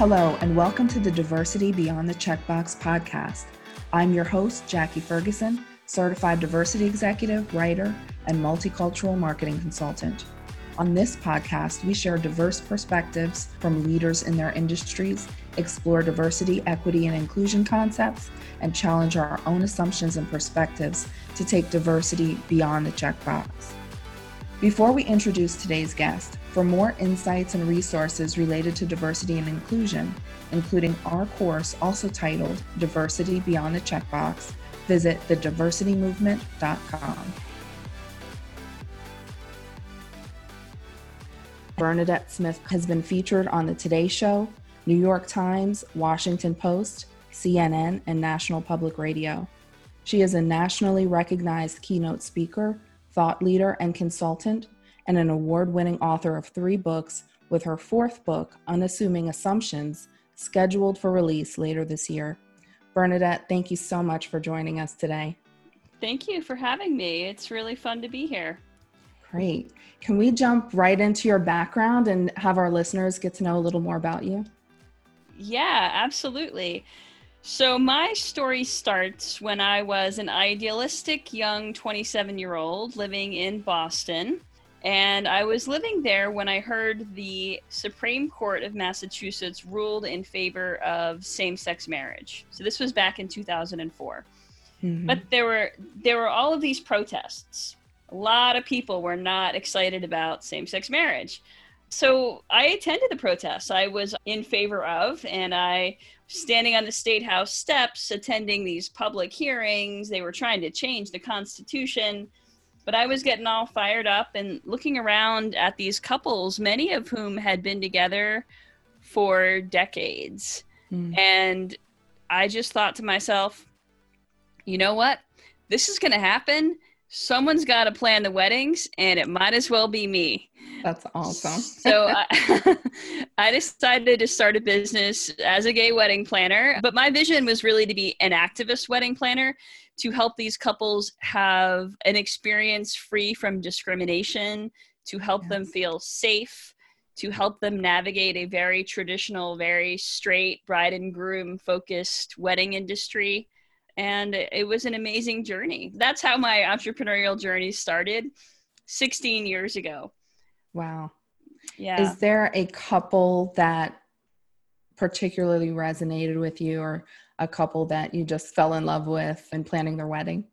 Hello, and welcome to the Diversity Beyond the Checkbox podcast. I'm your host, Jackie Ferguson, certified diversity executive, writer, and multicultural marketing consultant. On this podcast, we share diverse perspectives from leaders in their industries, explore diversity, equity, and inclusion concepts, and challenge our own assumptions and perspectives to take diversity beyond the checkbox. Before we introduce today's guest, for more insights and resources related to diversity and inclusion, including our course also titled Diversity Beyond the Checkbox, visit thediversitymovement.com. Bernadette Smith has been featured on The Today Show, New York Times, Washington Post, CNN, and National Public Radio. She is a nationally recognized keynote speaker thought leader, and consultant, and an award winning author of three books, with her fourth book, Unassuming Assumptions, scheduled for release later this year. Bernadette, thank you so much for joining us today. Thank you for having me. It's really fun to be here. Great. Can we jump right into your background and have our listeners get to know a little more about you? Yeah, absolutely. So, my story starts when I was an idealistic young 27 year old living in Boston. And I was living there when I heard the Supreme Court of Massachusetts ruled in favor of same sex marriage. So, this was back in 2004. Mm-hmm. But there were there were all of these protests. A lot of people were not excited about same sex marriage. So I attended the protests. I was in favor of, and I standing on the state house steps attending these public hearings. They were trying to change the Constitution. But I was getting all fired up and looking around at these couples, many of whom had been together for decades. Mm. And I just thought to myself, you know what? This is going to happen. Someone's got to plan the weddings, and it might as well be me. That's awesome. so I, I, decided to start a business as a gay wedding planner, but my vision was really to be an activist wedding planner to help these couples have an experience free from discrimination, to help yes. them feel safe, to help them navigate a very traditional, very straight bride and groom focused wedding industry. And it was an amazing journey. That's how my entrepreneurial journey started 16 years ago. Wow. Yeah. Is there a couple that particularly resonated with you or a couple that you just fell in love with and planning their wedding?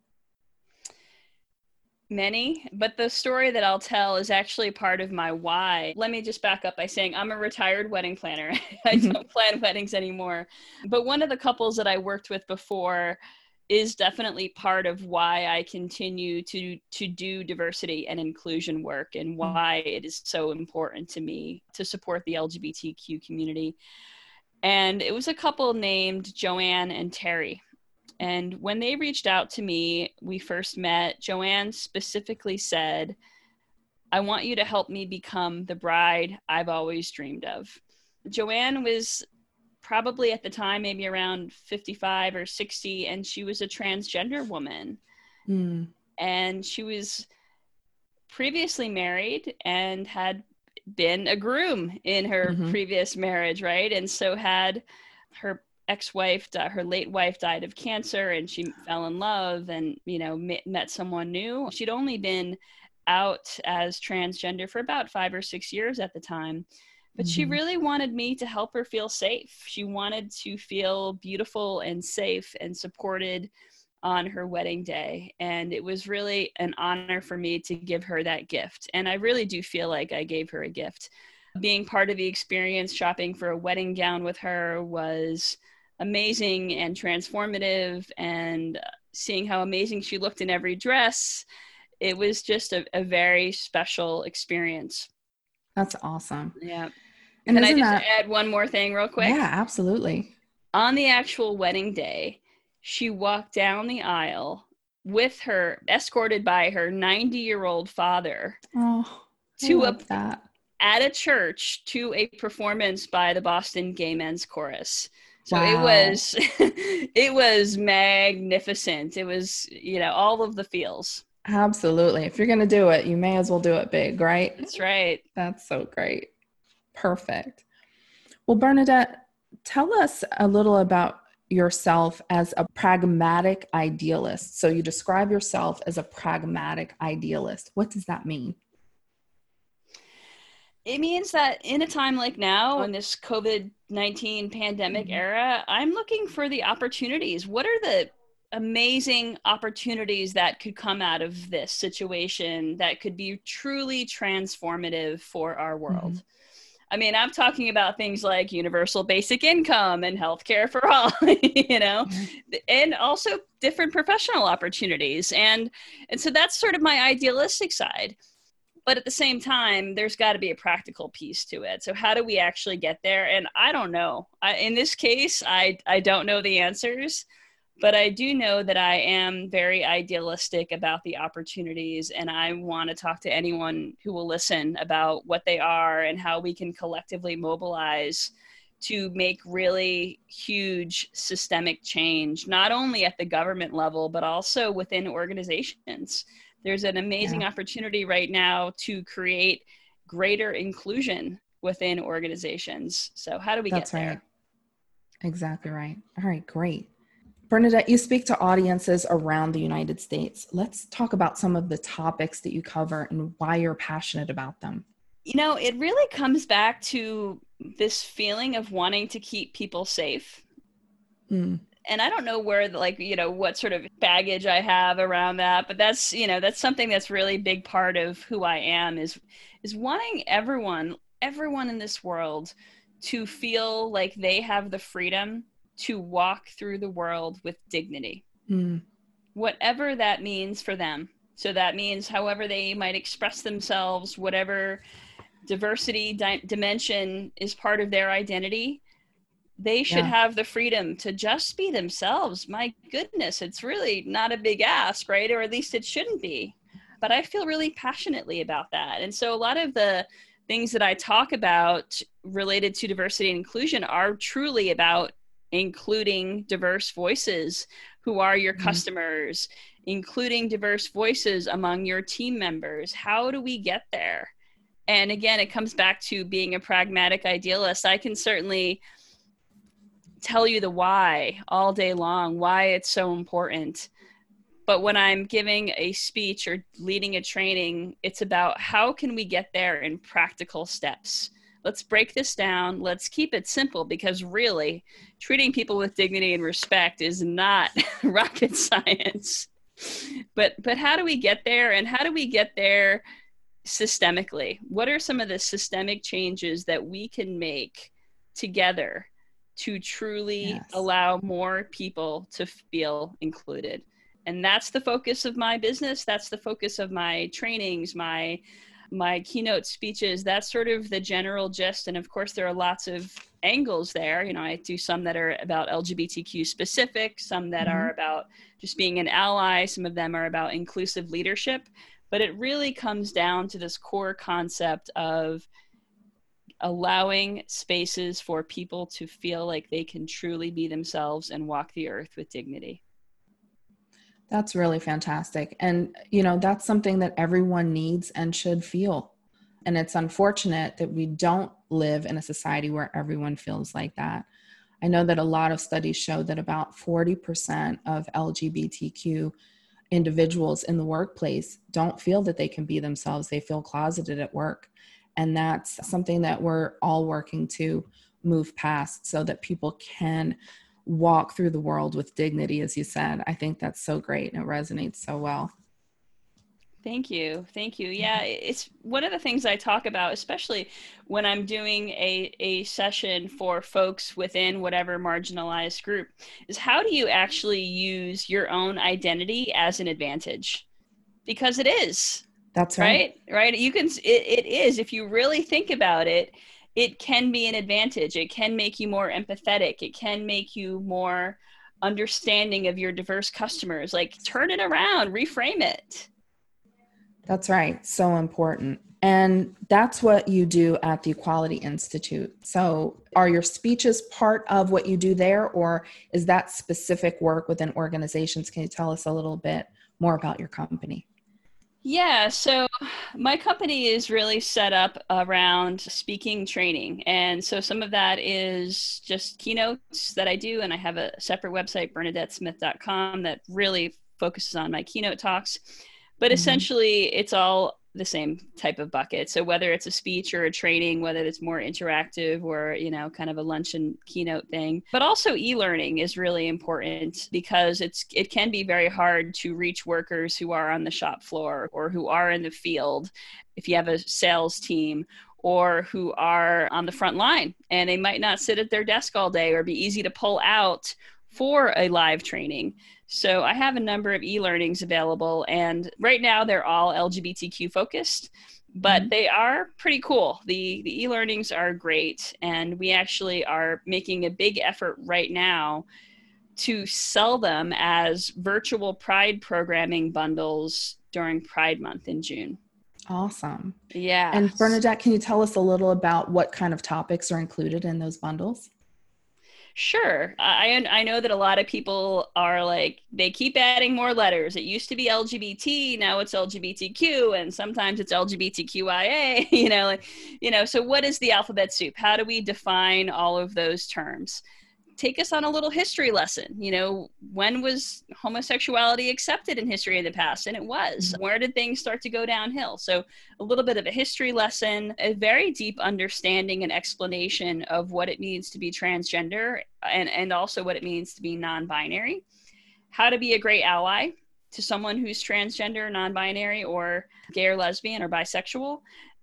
Many, but the story that I'll tell is actually part of my why. Let me just back up by saying I'm a retired wedding planner. I mm-hmm. don't plan weddings anymore. But one of the couples that I worked with before is definitely part of why I continue to to do diversity and inclusion work and mm-hmm. why it is so important to me to support the LGBTQ community. And it was a couple named Joanne and Terry. And when they reached out to me, we first met. Joanne specifically said, I want you to help me become the bride I've always dreamed of. Joanne was probably at the time maybe around 55 or 60 and she was a transgender woman mm. and she was previously married and had been a groom in her mm-hmm. previous marriage right and so had her ex-wife her late wife died of cancer and she fell in love and you know met someone new she'd only been out as transgender for about five or six years at the time but mm-hmm. she really wanted me to help her feel safe. She wanted to feel beautiful and safe and supported on her wedding day. And it was really an honor for me to give her that gift. And I really do feel like I gave her a gift. Being part of the experience, shopping for a wedding gown with her was amazing and transformative. And seeing how amazing she looked in every dress, it was just a, a very special experience. That's awesome. Yeah. And Can I just that... add one more thing real quick? Yeah, absolutely. On the actual wedding day, she walked down the aisle with her, escorted by her 90 year old father. Oh, to a, that. At a church to a performance by the Boston Gay Men's Chorus. So wow. it was it was magnificent. It was, you know, all of the feels. Absolutely. If you're going to do it, you may as well do it big, right? That's right. That's so great. Perfect. Well, Bernadette, tell us a little about yourself as a pragmatic idealist. So you describe yourself as a pragmatic idealist. What does that mean? It means that in a time like now, in this COVID 19 pandemic mm-hmm. era, I'm looking for the opportunities. What are the amazing opportunities that could come out of this situation that could be truly transformative for our world? Mm-hmm. I mean, I'm talking about things like universal basic income and healthcare for all, you know, mm-hmm. and also different professional opportunities. And and so that's sort of my idealistic side. But at the same time, there's got to be a practical piece to it. So how do we actually get there? And I don't know. I, in this case, I I don't know the answers but I do know that I am very idealistic about the opportunities, and I want to talk to anyone who will listen about what they are and how we can collectively mobilize to make really huge systemic change, not only at the government level, but also within organizations. There's an amazing yeah. opportunity right now to create greater inclusion within organizations. So, how do we That's get there? Right. Exactly right. All right, great. Bernadette, you speak to audiences around the United States. Let's talk about some of the topics that you cover and why you're passionate about them. You know, it really comes back to this feeling of wanting to keep people safe. Mm. And I don't know where, like, you know, what sort of baggage I have around that, but that's, you know, that's something that's really big part of who I am is is wanting everyone, everyone in this world to feel like they have the freedom to walk through the world with dignity, mm. whatever that means for them. So that means however they might express themselves, whatever diversity di- dimension is part of their identity, they should yeah. have the freedom to just be themselves. My goodness, it's really not a big ask, right? Or at least it shouldn't be. But I feel really passionately about that. And so a lot of the things that I talk about related to diversity and inclusion are truly about including diverse voices who are your mm-hmm. customers, including diverse voices among your team members. How do we get there? And again, it comes back to being a pragmatic idealist. I can certainly tell you the why all day long, why it's so important. But when I'm giving a speech or leading a training, it's about how can we get there in practical steps let's break this down. Let's keep it simple because really treating people with dignity and respect is not rocket science. But but how do we get there and how do we get there systemically? What are some of the systemic changes that we can make together to truly yes. allow more people to feel included? And that's the focus of my business. That's the focus of my trainings my my keynote speeches that's sort of the general gist. And of course there are lots of angles there. You know i do some that are about lgbtq specific some that mm-hmm. are about just being an ally some of them are about inclusive leadership. But it really comes down to this core concept of allowing spaces for people to feel like they can truly be themselves and walk the earth with dignity that's really fantastic. And, you know, that's something that everyone needs and should feel. And it's unfortunate that we don't live in a society where everyone feels like that. I know that a lot of studies show that about 40% of LGBTQ individuals in the workplace don't feel that they can be themselves, they feel closeted at work. And that's something that we're all working to move past so that people can walk through the world with dignity, as you said. I think that's so great and it resonates so well. Thank you. Thank you. Yeah, it's one of the things I talk about, especially when I'm doing a, a session for folks within whatever marginalized group, is how do you actually use your own identity as an advantage? Because it is. That's right. Right. Right. You can, it, it is. If you really think about it, it can be an advantage. It can make you more empathetic. It can make you more understanding of your diverse customers. Like turn it around, reframe it. That's right. So important. And that's what you do at the Equality Institute. So, are your speeches part of what you do there, or is that specific work within organizations? Can you tell us a little bit more about your company? Yeah, so my company is really set up around speaking training. And so some of that is just keynotes that I do. And I have a separate website, bernadettesmith.com, that really focuses on my keynote talks. But mm-hmm. essentially, it's all the same type of bucket. So whether it's a speech or a training, whether it's more interactive or, you know, kind of a luncheon keynote thing. But also e-learning is really important because it's it can be very hard to reach workers who are on the shop floor or who are in the field if you have a sales team or who are on the front line and they might not sit at their desk all day or be easy to pull out for a live training. So I have a number of e-learnings available and right now they're all LGBTQ focused, but mm-hmm. they are pretty cool. The the e-learnings are great and we actually are making a big effort right now to sell them as virtual pride programming bundles during Pride month in June. Awesome. Yeah. And Bernadette, can you tell us a little about what kind of topics are included in those bundles? Sure. I I know that a lot of people are like they keep adding more letters. It used to be LGBT, now it's LGBTQ, and sometimes it's LGBTQIA. You know, like, you know. So what is the alphabet soup? How do we define all of those terms? Take us on a little history lesson. You know, when was homosexuality accepted in history in the past? And it was. Mm-hmm. Where did things start to go downhill? So, a little bit of a history lesson, a very deep understanding and explanation of what it means to be transgender and, and also what it means to be non binary, how to be a great ally to someone who's transgender, non binary, or gay or lesbian or bisexual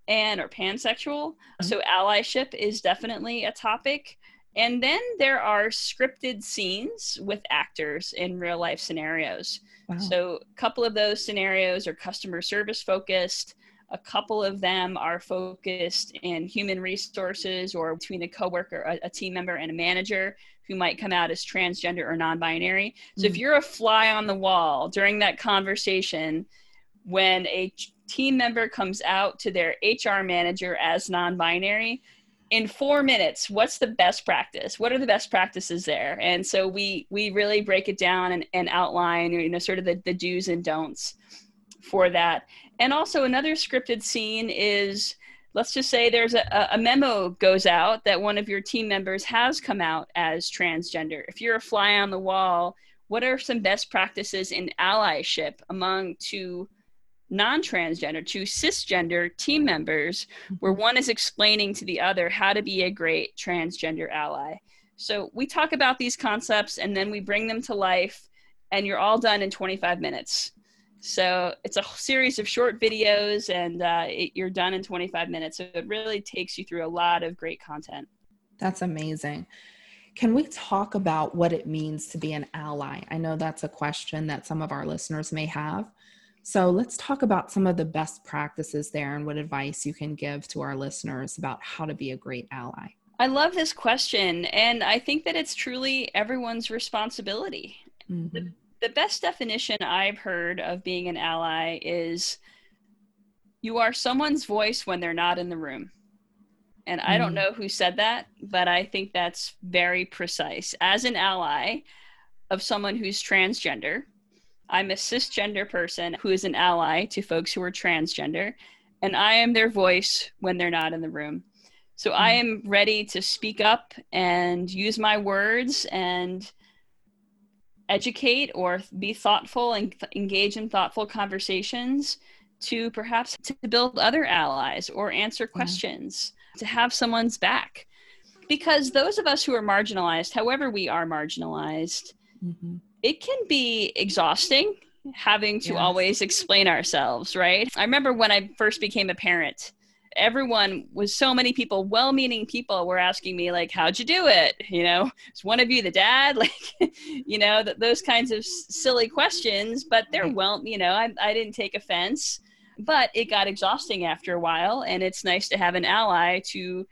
and or pansexual. Mm-hmm. So allyship is definitely a topic. And then there are scripted scenes with actors in real life scenarios. Wow. So a couple of those scenarios are customer service focused. A couple of them are focused in human resources or between a coworker, a, a team member, and a manager who might come out as transgender or non-binary. So mm. if you're a fly on the wall during that conversation, when a team member comes out to their HR manager as non-binary, in four minutes what's the best practice? What are the best practices there? And so we we really break it down and, and outline you know sort of the, the do's and don'ts for that. And also another scripted scene is let's just say there's a, a memo goes out that one of your team members has come out as transgender. If you're a fly on the wall what are some best practices in allyship among two non-transgender to cisgender team members where mm-hmm. one is explaining to the other how to be a great transgender ally so we talk about these concepts and then we bring them to life and you're all done in 25 minutes so it's a series of short videos and uh, it, you're done in 25 minutes so it really takes you through a lot of great content that's amazing can we talk about what it means to be an ally? I know that's a question that some of our listeners may have. So let's talk about some of the best practices there and what advice you can give to our listeners about how to be a great ally. I love this question, and I think that it's truly everyone's responsibility. Mm-hmm. The, the best definition I've heard of being an ally is you are someone's voice when they're not in the room. And I don't mm-hmm. know who said that, but I think that's very precise. As an ally of someone who's transgender, I'm a cisgender person who is an ally to folks who are transgender, and I am their voice when they're not in the room. So. I am ready to speak up and use my words and educate or be thoughtful and th- engage in thoughtful conversations to perhaps to build other allies or answer questions, to have someone's back. Because those of us who are marginalized, however we are marginalized, mm-hmm it can be exhausting having to yes. always explain ourselves, right? I remember when I first became a parent, everyone was so many people, well meaning people, were asking me, like, how'd you do it? You know, is one of you the dad? Like, you know, th- those kinds of s- silly questions, but they're well, you know, I, I didn't take offense, but it got exhausting after a while. And it's nice to have an ally to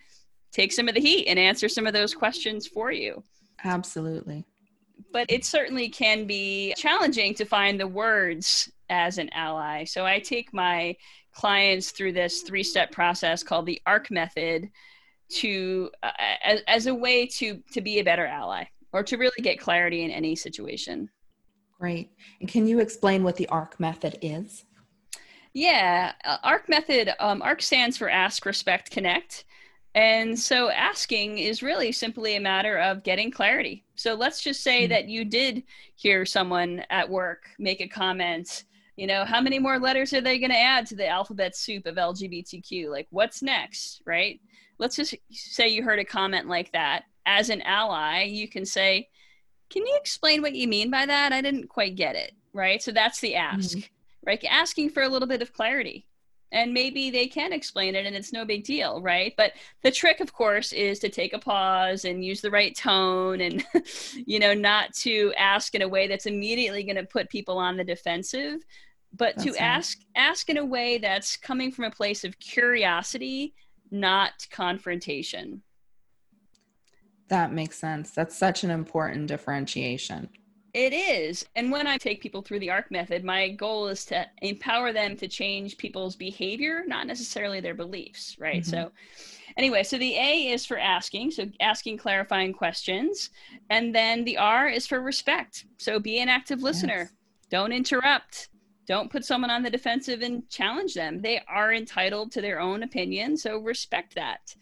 take some of the heat and answer some of those questions for you. Absolutely but it certainly can be challenging to find the words as an ally. So I take my clients through this three step process called the ARC method to uh, as, as a way to to be a better ally or to really get clarity in any situation. Great. And can you explain what the ARC method is? Yeah, uh, ARC method, um, ARC stands for Ask, Respect, Connect. And so asking is really simply a matter of getting clarity. So let's just say mm-hmm. that you did hear someone at work make a comment. You know, how many more letters are they going to add to the alphabet soup of LGBTQ? Like, what's next, right? Let's just say you heard a comment like that. As an ally, you can say, Can you explain what you mean by that? I didn't quite get it, right? So that's the ask, mm-hmm. right? Asking for a little bit of clarity and maybe they can explain it and it's no big deal right? But the trick of course is to take a pause and use the right tone and you know not to ask in a way that's immediately going to put people on the defensive but that's to right. ask ask in a way that's coming from a place of curiosity not confrontation. That makes sense. That's such an important differentiation it is. And when I take people through the ARC method, my goal is to empower them to change people's behavior, not necessarily their beliefs, right? Mm-hmm. So, anyway, so the A is for asking, so asking clarifying questions. And then the R is for respect. So be an active listener, yes. don't interrupt. Don't put someone on the defensive and challenge them. They are entitled to their own opinion, so respect that.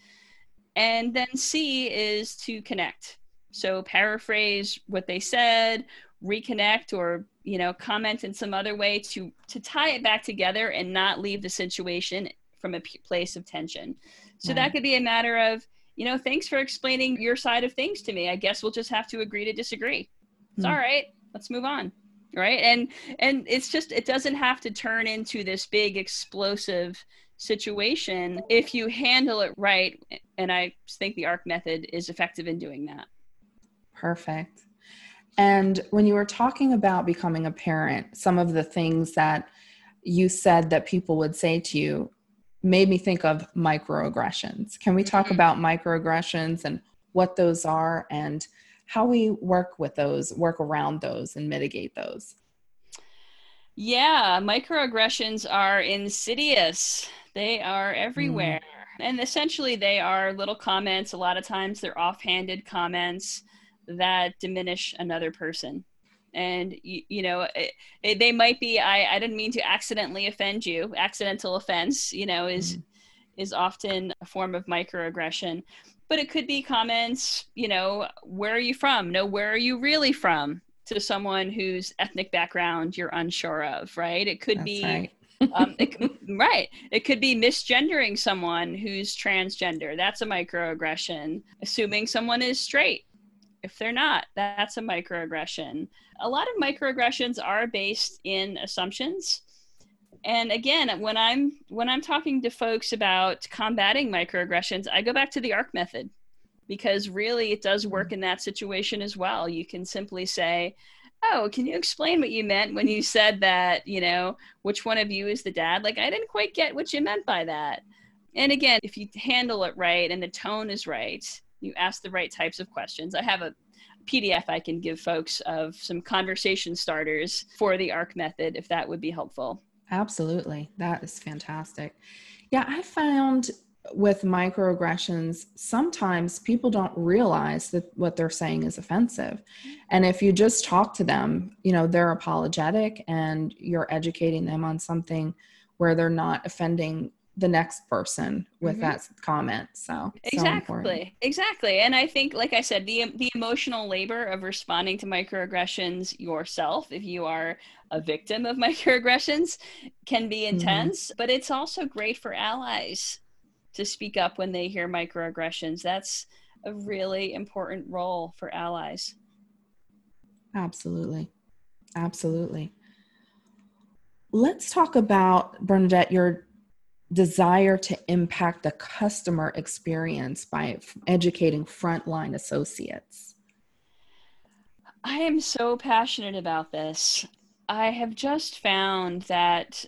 And then C is to connect so paraphrase what they said, reconnect or you know comment in some other way to to tie it back together and not leave the situation from a p- place of tension. So right. that could be a matter of you know thanks for explaining your side of things to me. I guess we'll just have to agree to disagree. It's mm. all right. Let's move on right and and it's just it doesn't have to turn into this big explosive situation if you handle it right and i think the arc method is effective in doing that Perfect. And when you were talking about becoming a parent, some of the things that you said that people would say to you made me think of microaggressions. Can we talk mm-hmm. about microaggressions and what those are and how we work with those, work around those, and mitigate those? Yeah, microaggressions are insidious. They are everywhere. Mm. And essentially, they are little comments. A lot of times, they're offhanded comments that diminish another person and you, you know it, it, they might be I, I didn't mean to accidentally offend you accidental offense you know is mm. is often a form of microaggression but it could be comments you know where are you from no where are you really from to someone whose ethnic background you're unsure of right it could That's be right. um, it, right. It could be misgendering someone who's transgender. That's a microaggression. Assuming someone is straight if they're not, that's a microaggression. A lot of microaggressions are based in assumptions. And again, when I'm when I'm talking to folks about combating microaggressions, I go back to the ARC method because really it does work in that situation as well. You can simply say, "Oh, can you explain what you meant when you said that, you know, which one of you is the dad?" Like I didn't quite get what you meant by that. And again, if you handle it right and the tone is right, you ask the right types of questions. I have a PDF I can give folks of some conversation starters for the ARC method if that would be helpful. Absolutely. That is fantastic. Yeah, I found with microaggressions, sometimes people don't realize that what they're saying is offensive. Mm-hmm. And if you just talk to them, you know, they're apologetic and you're educating them on something where they're not offending the next person with mm-hmm. that comment so exactly so exactly and i think like i said the the emotional labor of responding to microaggressions yourself if you are a victim of microaggressions can be mm-hmm. intense mm-hmm. but it's also great for allies to speak up when they hear microaggressions that's a really important role for allies absolutely absolutely let's talk about bernadette your desire to impact the customer experience by educating frontline associates? I am so passionate about this. I have just found that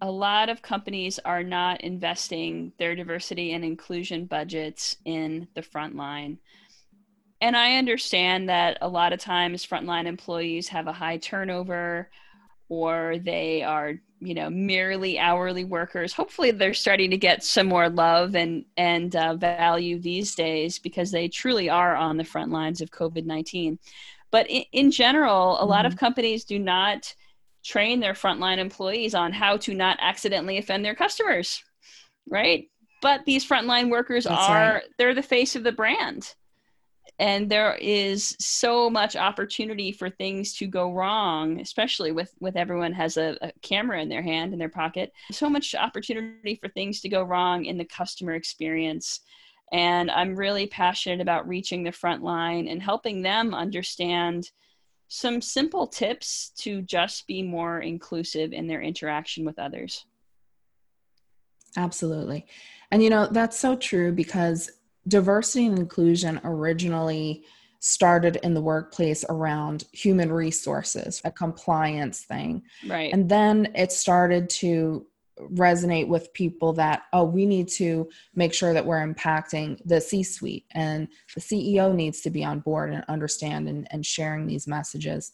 a lot of companies are not investing their diversity and inclusion budgets in the front line. And I understand that a lot of times frontline employees have a high turnover or they are you know merely hourly workers hopefully they're starting to get some more love and and uh, value these days because they truly are on the front lines of covid-19 but in, in general a mm-hmm. lot of mm-hmm. companies do not train their frontline employees on how to not accidentally offend their customers, right? But these frontline workers That's are, right. they're the face of the brand. And there is so much opportunity for things to go wrong, especially with, with everyone has a, a camera in their hand, in their pocket. So much opportunity for things to go wrong in the customer experience. And I'm really passionate about reaching the front line and helping them understand some simple tips to just be more inclusive in their interaction with others. Absolutely. And you know, that's so true because diversity and inclusion originally started in the workplace around human resources, a compliance thing. Right. And then it started to resonate with people that, oh, we need to make sure that we're impacting the C suite and the CEO needs to be on board and understand and, and sharing these messages.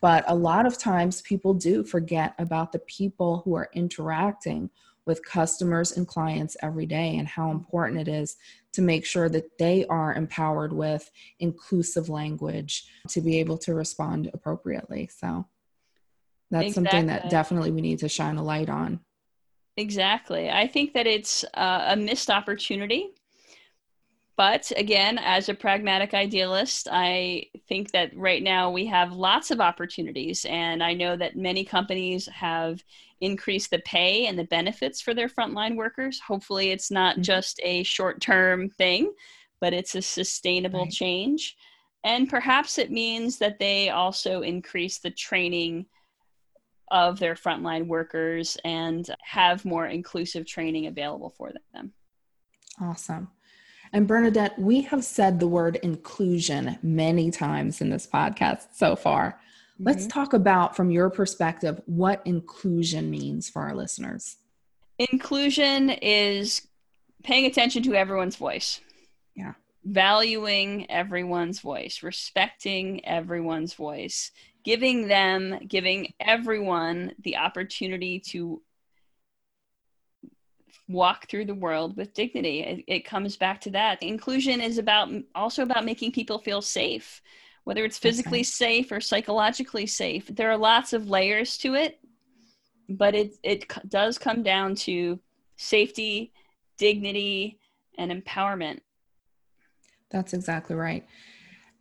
But a lot of times people do forget about the people who are interacting with customers and clients every day and how important it is to make sure that they are empowered with inclusive language to be able to respond appropriately. So that's something that definitely we need to shine a light on. Exactly. I think that it's uh, a missed opportunity. But again, as a pragmatic idealist, I think that right now we have lots of opportunities. And I know that many companies have increased the pay and the benefits for their frontline workers. Hopefully, it's not Mhm. just a short term thing, but it's a sustainable Right. change. And perhaps it means that they also increase the training of their frontline workers and have more inclusive training available for them. Awesome. And Bernadette, we have said the word inclusion many times in this podcast so far. Let's Mhm. talk about, from your perspective, what inclusion means for our listeners. Inclusion is paying attention to everyone's voice. Yeah. Valuing everyone's voice, respecting everyone's voice, giving them, giving everyone the opportunity to walk through the world with dignity. It, it comes back to that. Inclusion is about also about making people feel safe, whether it's physically safe or psychologically safe. There are lots of layers to it, but it it c- does come down to safety, dignity, and empowerment. That's exactly right.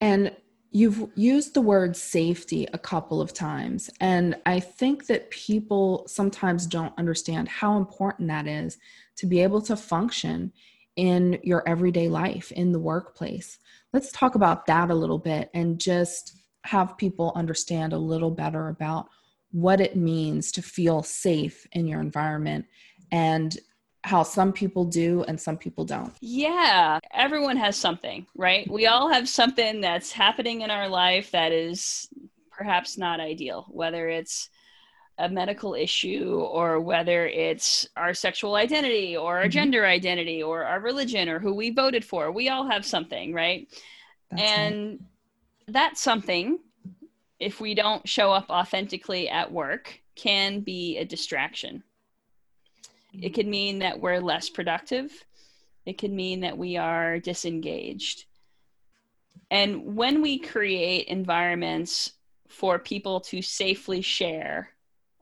And you've used the word safety a couple of times. And I think that people sometimes don't understand how important that is to be able to function in your everyday life, in the workplace. Let's talk about that a little bit and just have people understand a little better about what it means to feel safe in your environment and how some people do and some people don't. Yeah, everyone has something, right? We all have something that's happening in our life that is perhaps not ideal, whether it's a medical issue or whether it's our sexual identity or our Mhm. gender identity or our religion or who we voted for. We all have something, right? That's right. and that's something, if we don't show up authentically at work, can be a distraction. It could mean that we're less productive. It could mean that we are disengaged. And when we create environments for people to safely share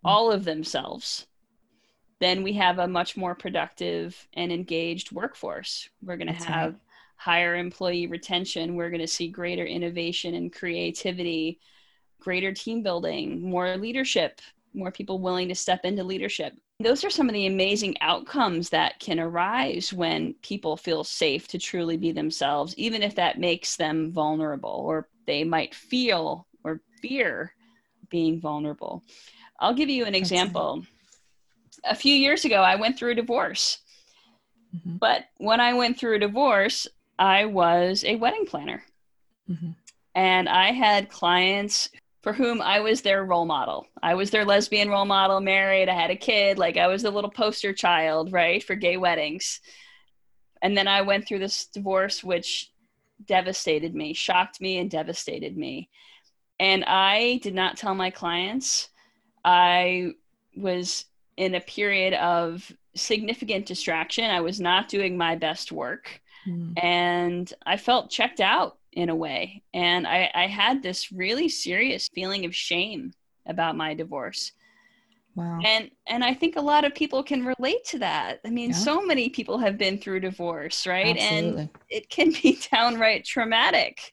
all of themselves, then we have a much more productive and engaged workforce. We're going to That's right. have higher employee retention. We're going to see greater innovation and creativity, greater team building, more leadership, more people willing to step into leadership. Those are some of the amazing outcomes that can arise when people feel safe to truly be themselves, even if that makes them vulnerable or they might feel or fear being vulnerable. I'll give you an example. A few years ago, I went through a divorce. Mhm. But when I went through a divorce, I was a wedding planner. Mhm. And I had clients for whom I was their role model. I was their lesbian role model, married, I had a kid, like I was the little poster child, right, for gay weddings. And then I went through this divorce, which devastated me, shocked me, and devastated me. And I did not tell my clients. I was in a period of significant distraction. I was not doing my best work Mm. and I felt checked out in a way. And I, I had this really serious feeling of shame about my divorce. Wow. And and I think a lot of people can relate to that. I mean, yeah. so many people have been through divorce, right? Absolutely. And it can be downright traumatic.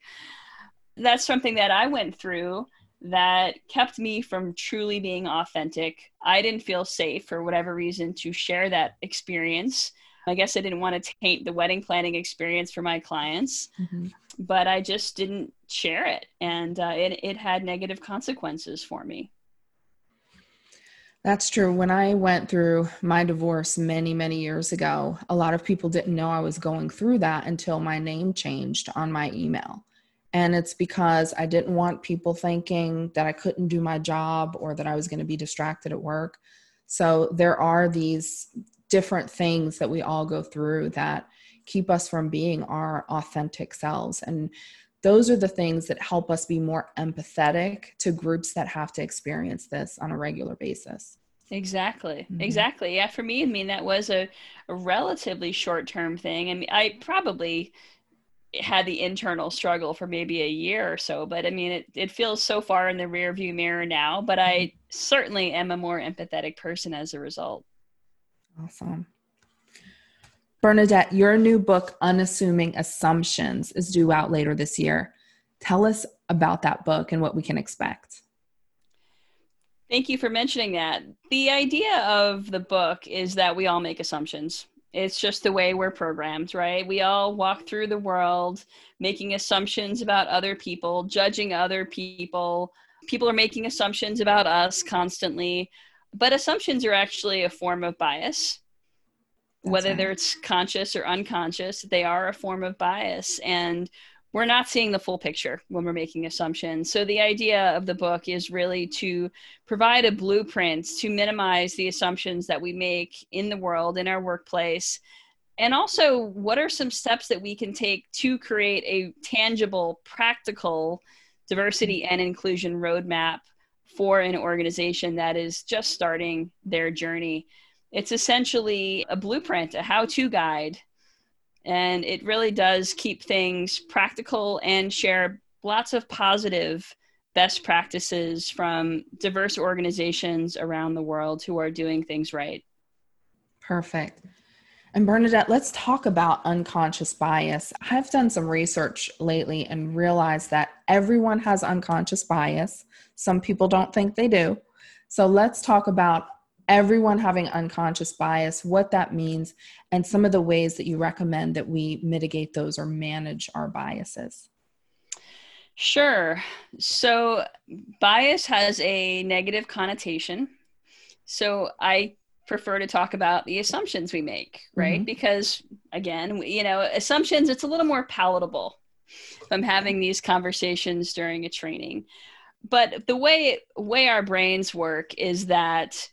That's something that I went through that kept me from truly being authentic. I didn't feel safe for whatever reason to share that experience. I guess I didn't want to taint the wedding planning experience for my clients, mm-hmm. But I just didn't share it. And uh, it, it had negative consequences for me. That's true. When I went through my divorce many, many years ago, a lot of people didn't know I was going through that until my name changed on my email. And it's because I didn't want people thinking that I couldn't do my job or that I was going to be distracted at work. So there are these different things that we all go through that keep us from being our authentic selves. And those are the things that help us be more empathetic to groups that have to experience this on a regular basis. Exactly. Mm-hmm. Exactly. Yeah, for me, I mean that was a, a relatively short-term thing. I mean, I probably had the internal struggle for maybe a year or so, but I mean it it feels so far in the rearview mirror now, but I mm-hmm. certainly am a more empathetic person as a result. Awesome. Bernadette, your new book, Unassuming Assumptions, is due out later this year. Tell us about that book and what we can expect. Thank you for mentioning that. The idea of the book is that we all make assumptions. It's just the way we're programmed, right? We all walk through the world making assumptions about other people, judging other people. People are making assumptions about us constantly. But assumptions are actually a form of bias whether right. it's conscious or unconscious, they are a form of bias. And we're not seeing the full picture when we're making assumptions. So, the idea of the book is really to provide a blueprint to minimize the assumptions that we make in the world, in our workplace. And also, what are some steps that we can take to create a tangible, practical diversity and inclusion roadmap for an organization that is just starting their journey? It's essentially a blueprint, a how to guide. And it really does keep things practical and share lots of positive best practices from diverse organizations around the world who are doing things right. Perfect. And Bernadette, let's talk about unconscious bias. I've done some research lately and realized that everyone has unconscious bias. Some people don't think they do. So let's talk about everyone having unconscious bias, what that means, and some of the ways that you recommend that we mitigate those or manage our biases. Sure. So, bias has a negative connotation. So, I prefer to talk about the assumptions we make, right? Mm-hmm. Because, again, you know, assumptions, it's a little more palatable if I'm having these conversations during a training. But the way way our brains work is that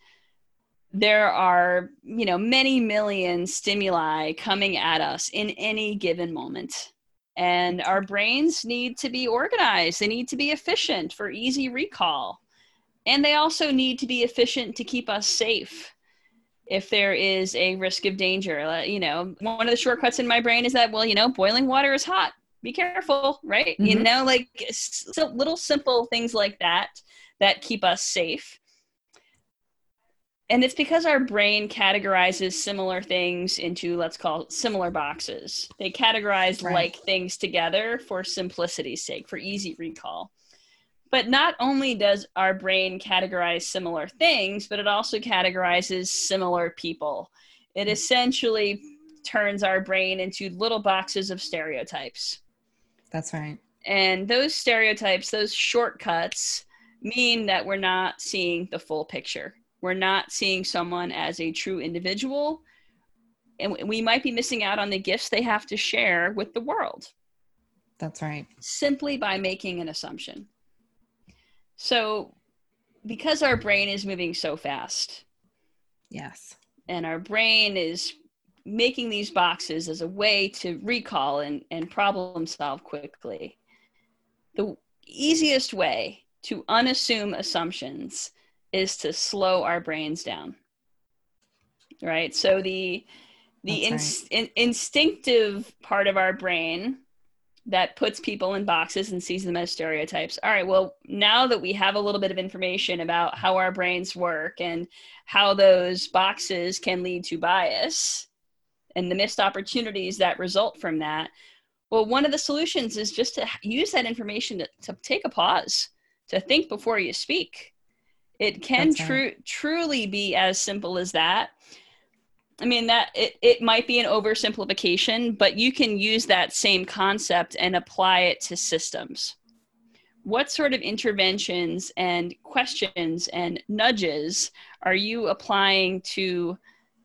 there are you know many million stimuli coming at us in any given moment. And our brains need to be organized. They need to be efficient for easy recall. And they also need to be efficient to keep us safe if there is a risk of danger. You know one of the shortcuts in my brain is that well you know boiling water is hot. Be careful right? Mm-hmm. you know like little simple things like that that keep us safe and it's because our brain categorizes similar things into let's call similar boxes. They categorize right. like things together for simplicity's sake for easy recall. But not only does our brain categorize similar things but it also categorizes similar people. It hmm. essentially turns our brain into little boxes of stereotypes. That's right. And those stereotypes those shortcuts mean that we're not seeing the full picture we're not seeing someone as a true individual. And we might be missing out on the gifts they have to share with the world. That's right. Simply by making an assumption. So because our brain is moving so fast. Yes. And our brain is making these boxes as a way to recall and, and problem solve quickly. The easiest way to unassume assumptions is to slow our brains down right so the the right. in, instinctive part of our brain that puts people in boxes and sees them as stereotypes. All right, well, now that we have a little bit of information about how our brains work and how those boxes can lead to bias and the missed opportunities that result from that, well, one of the solutions is just to use that information to, to take a pause, to think before you speak. It can tru- truly be as simple as that. I mean that it, it might be an oversimplification, but you can use that same concept and apply it to systems. What sort of interventions and questions and nudges are you applying to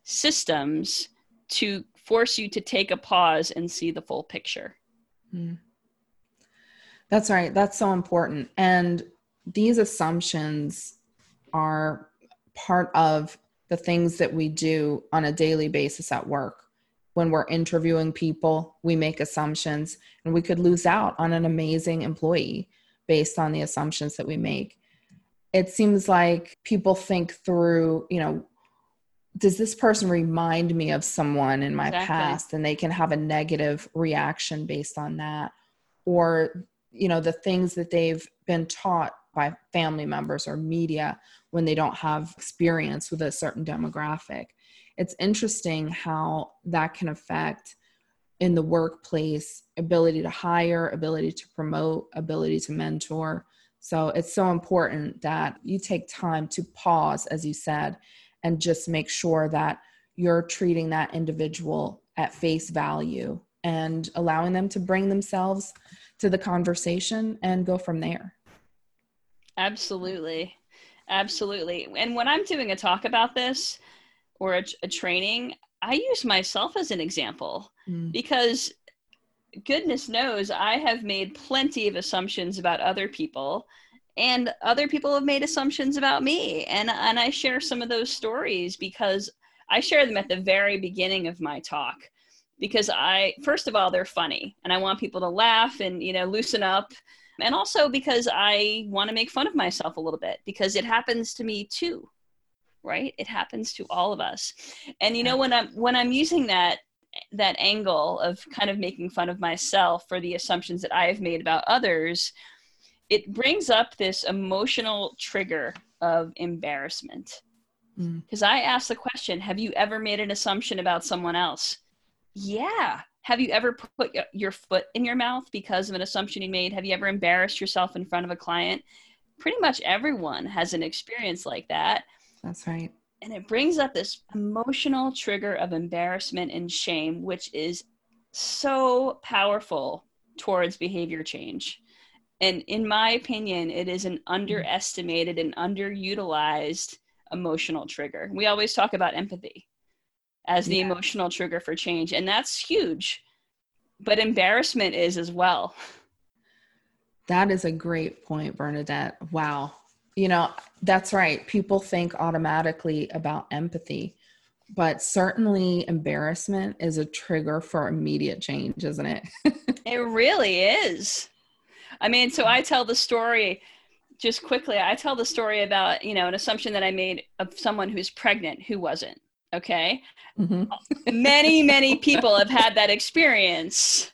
systems to force you to take a pause and see the full picture? Mm. That's right. That's so important. And these assumptions are part of the things that we do on a daily basis at work. When we're interviewing people, we make assumptions and we could lose out on an amazing employee based on the assumptions that we make. It seems like people think through, you know, does this person remind me of someone in my exactly. past and they can have a negative reaction based on that or you know the things that they've been taught by family members or media when they don't have experience with a certain demographic. It's interesting how that can affect in the workplace ability to hire, ability to promote, ability to mentor. So it's so important that you take time to pause, as you said, and just make sure that you're treating that individual at face value and allowing them to bring themselves to the conversation and go from there. Absolutely. Absolutely. And when I'm doing a talk about this or a, a training, I use myself as an example mm. because goodness knows I have made plenty of assumptions about other people and other people have made assumptions about me and and I share some of those stories because I share them at the very beginning of my talk because I first of all they're funny and I want people to laugh and you know loosen up and also because I want to make fun of myself a little bit because it happens to me too right? It happens to all of us. And you know when I'm when I'm using that that angle of kind of making fun of myself for the assumptions that I have made about others it brings up this emotional trigger of embarrassment. Because mm. I ask the question have you ever made an assumption about someone else? Yeah have you ever put your foot in your mouth because of an assumption you made? Have you ever embarrassed yourself in front of a client? Pretty much everyone has an experience like that. That's right. And it brings up this emotional trigger of embarrassment and shame, which is so powerful towards behavior change. And in my opinion, it is an underestimated and underutilized emotional trigger. We always talk about empathy as the yeah. emotional trigger for change and that's huge. But embarrassment is as well. That is a great point bernadette. Wow. You know that's right. People think automatically about empathy but certainly embarrassment is a trigger for immediate change isn't it? It really is. I mean so i tell the story just quickly i tell the story about you know an assumption that i made of someone who's pregnant who wasn't Okay. Mm-hmm. many, many people have had that experience.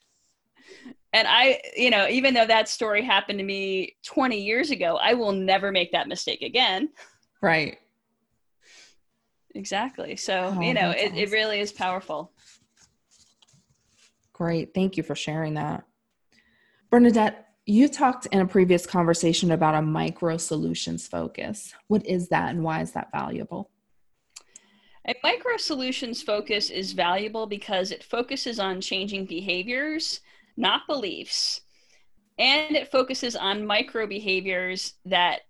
And I, you know, even though that story happened to me 20 years ago, I will never make that mistake again. Right. Exactly. So, oh, you know, it, awesome. it really is powerful. Great. Thank you for sharing that. Bernadette, you talked in a previous conversation about a micro solutions focus. What is that and why is that valuable? A micro solutions focus is valuable because it focuses on changing behaviors, not beliefs. And it focuses on micro behaviors that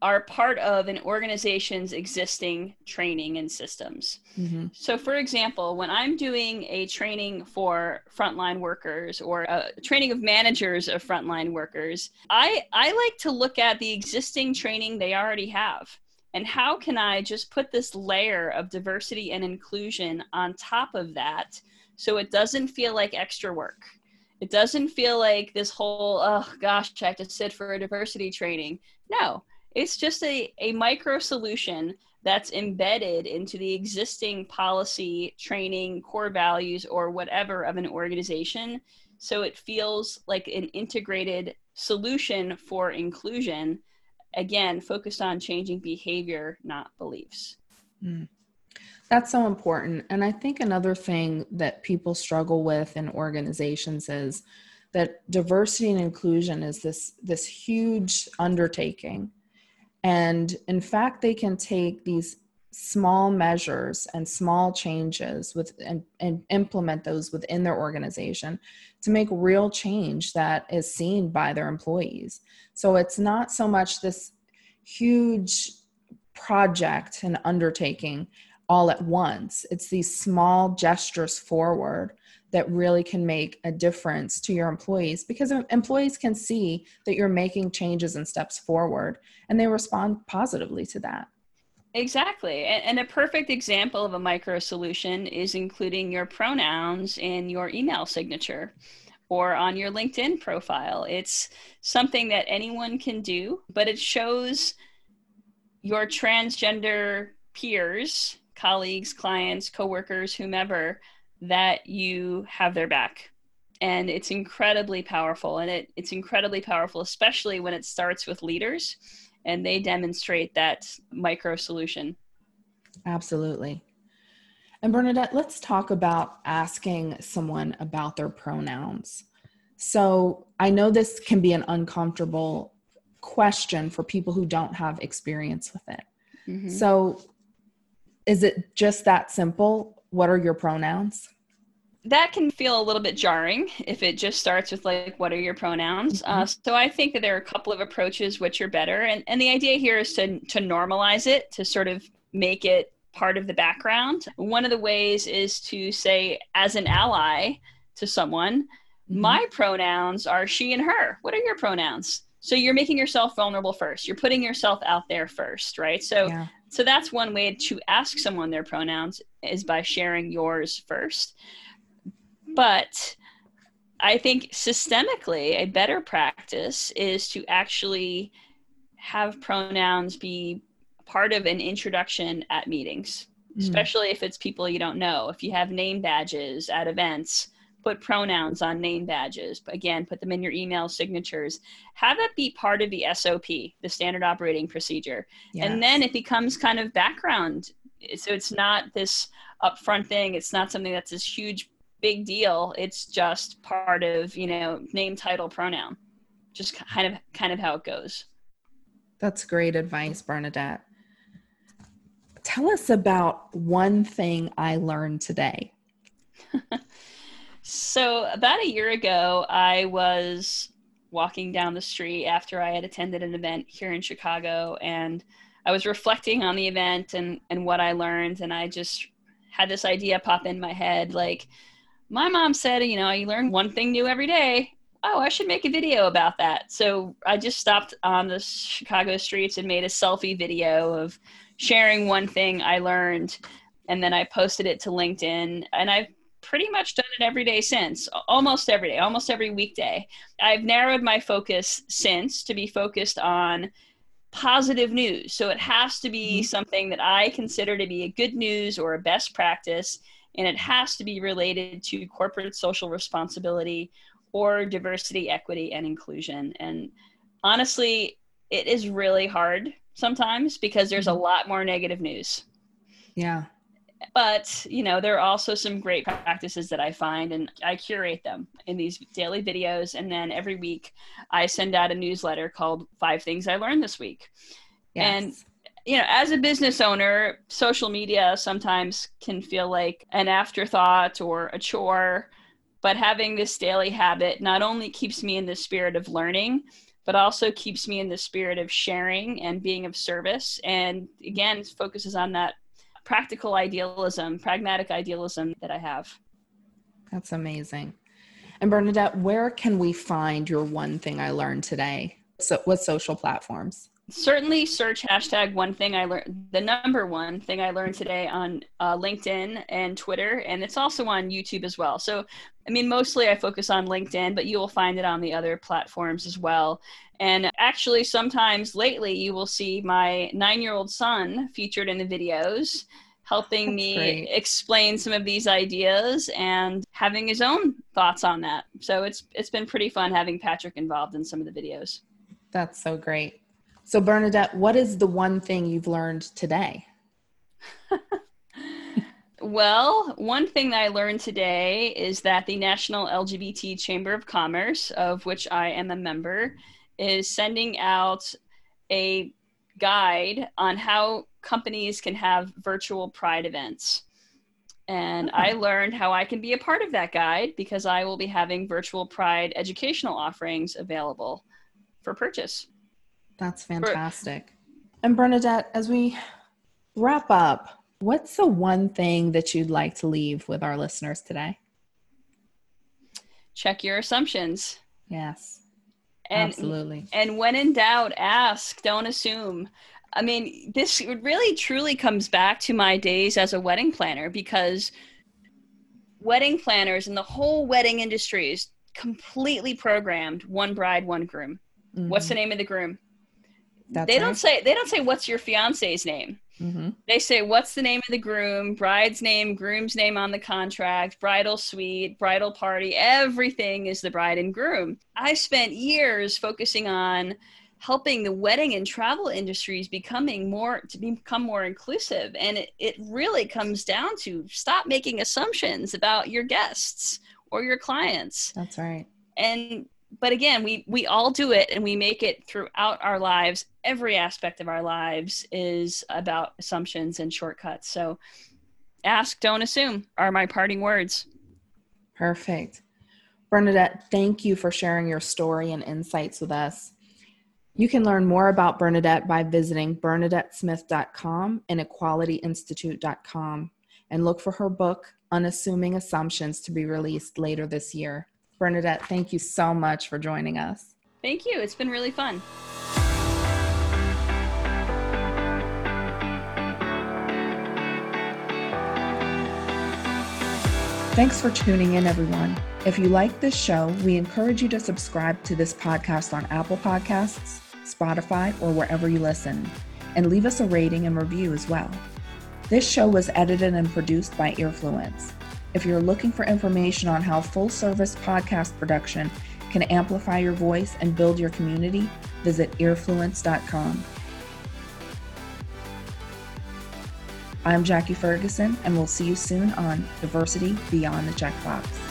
are part of an organization's existing training and systems. Mm-hmm. So, for example, when I'm doing a training for frontline workers or a training of managers of frontline workers, I, I like to look at the existing training they already have and how can I just put this layer of diversity and inclusion on top of that so it doesn't feel like extra work? It doesn't feel like this whole, oh gosh, I have to sit for a diversity training. No, it's just a, a micro solution that's embedded into the existing policy, training, core values, or whatever of an organization so it feels like an integrated solution for inclusion again focused on changing behavior not beliefs. Mm. that's so important. And i think another thing that people struggle with in organizations is that diversity and inclusion is this this huge undertaking. And in fact they can take these small measures and small changes with and, and implement those within their organization to make real change that is seen by their employees. So it's not so much this huge project and undertaking all at once. It's these small gestures forward that really can make a difference to your employees because employees can see that you're making changes and steps forward and they respond positively to that Exactly. And, a perfect example of a micro solution is including your pronouns in your email signature or on your LinkedIn profile. It's something that anyone can do, but it shows your transgender peers, colleagues, clients, coworkers, whomever, that you have their back. And it's incredibly powerful. And it, it's incredibly powerful, especially when it starts with leaders and they demonstrate that micro solution. Absolutely. And Bernadette, let's talk about asking someone about their pronouns. So I know this can be an uncomfortable question for people who don't have experience with it. Mm-hmm. So is it just that simple? What are your pronouns? That can feel a little bit jarring if it just starts with like what are your pronouns? Uh, mm-hmm. uh, so i think that there are a couple of approaches which are better and, and the idea here is to, to normalize it to sort of make it part of the background. One of the ways is to say as an ally to someone mm-hmm. my pronouns are she and her. What are your pronouns? So you're making yourself vulnerable first. You're putting yourself out there first right? So yeah. so that's one way to ask someone their pronouns is by sharing yours first but I think systemically, a better practice is to actually have pronouns be part of an introduction at meetings, mm. especially if it's people you don't know. If you have name badges at events, put pronouns on name badges. Again, put them in your email signatures. Have it be part of the SOP, the standard operating procedure. Yes. And then it becomes kind of background. So it's not this upfront thing. It's not something that's this huge big deal. It's just part of, you know, name, title, pronoun. Just kind of kind of how it goes. That's great advice, Bernadette. Tell us about one thing I learned today. so, about a year ago, I was walking down the street after I had attended an event here in Chicago and I was reflecting on the event and, and what I learned. And I just had this idea pop in my head like, my mom said, you know, you learn one thing new every day. Oh, I should make a video about that. So I just stopped on the Chicago streets and made a selfie video of sharing one thing I learned. And then I posted it to LinkedIn. And I've pretty much done it every day since, almost every day, almost every weekday. I've narrowed my focus since to be focused on positive news. So it has to be mm-hmm. something that I consider to be a good news or a best practice and it has to be related to corporate social responsibility or diversity, equity, and inclusion. And honestly, it is really hard sometimes because there's a mm-hmm. lot more negative news. Yeah. But, you know, there are also some great practices that I find and I curate them in these daily videos. And then every week I send out a newsletter called Five Things I Learned This Week. Yes. And you know, as a business owner, social media sometimes can feel like an afterthought or a chore. But having this daily habit not only keeps me in the spirit of learning, but also keeps me in the spirit of sharing and being of service. And again, focuses on that practical idealism, pragmatic idealism that I have. That's amazing. And Bernadette, where can we find your one thing I learned today? So, what social platforms? Certainly search hashtag one thing I learned, the number one thing I learned today on uh, LinkedIn and Twitter, and it's also on YouTube as well. So, I mean, mostly I focus on LinkedIn, but you will find it on the other platforms as well. And actually, sometimes lately you will see my nine year old son featured in the videos helping That's me great. explain some of these ideas and having his own thoughts on that. So it's it's been pretty fun having Patrick involved in some of the videos. That's so great. So, Bernadette, what is the one thing you've learned today? Well, one thing that I learned today is that the National LGBT Chamber of Commerce, of which I am a member, is sending out a guide on how companies can have virtual pride events. And I hmm. learned how I can be a part of that guide because I will be having virtual pride educational offerings available for purchase. That's fantastic. And Bernadette, as we wrap up, what's the one thing that you'd like to leave with our listeners today? Check your assumptions. Yes, And absolutely. And when in doubt, ask, don't assume. I mean, this really truly comes back to my days as a wedding planner because wedding planners and the whole wedding industry is completely programmed one bride, one groom. What's mm-hmm. the name of the groom? That's they don't say they don't say what's your fiance's name. Mhm. They say what's the name of the groom, bride's name, groom's name on the contract, bridal suite, bridal party, everything is the bride and groom. I spent years focusing on helping the wedding and travel industries becoming more to become more inclusive and it, it really comes down to stop making assumptions about your guests or your clients That's right. and but again we we all do it and we make it throughout our lives every aspect of our lives is about assumptions and shortcuts so ask don't assume are my parting words Perfect. Bernadette, thank you for sharing your story and insights with us. You can learn more about Bernadette by visiting bernadettesmith.com and equalityinstitute.com and look for her book, Unassuming Assumptions, to be released later this year. Bernadette, thank you so much for joining us. thank you it's been really fun Thanks for tuning in, everyone. If you like this show, we encourage you to subscribe to this podcast on Apple Podcasts, Spotify, or wherever you listen, and leave us a rating and review as well. This show was edited and produced by Earfluence. If you're looking for information on how full service podcast production can amplify your voice and build your community, visit earfluence.com. I'm Jackie Ferguson, and we'll see you soon on Diversity Beyond the Checkbox.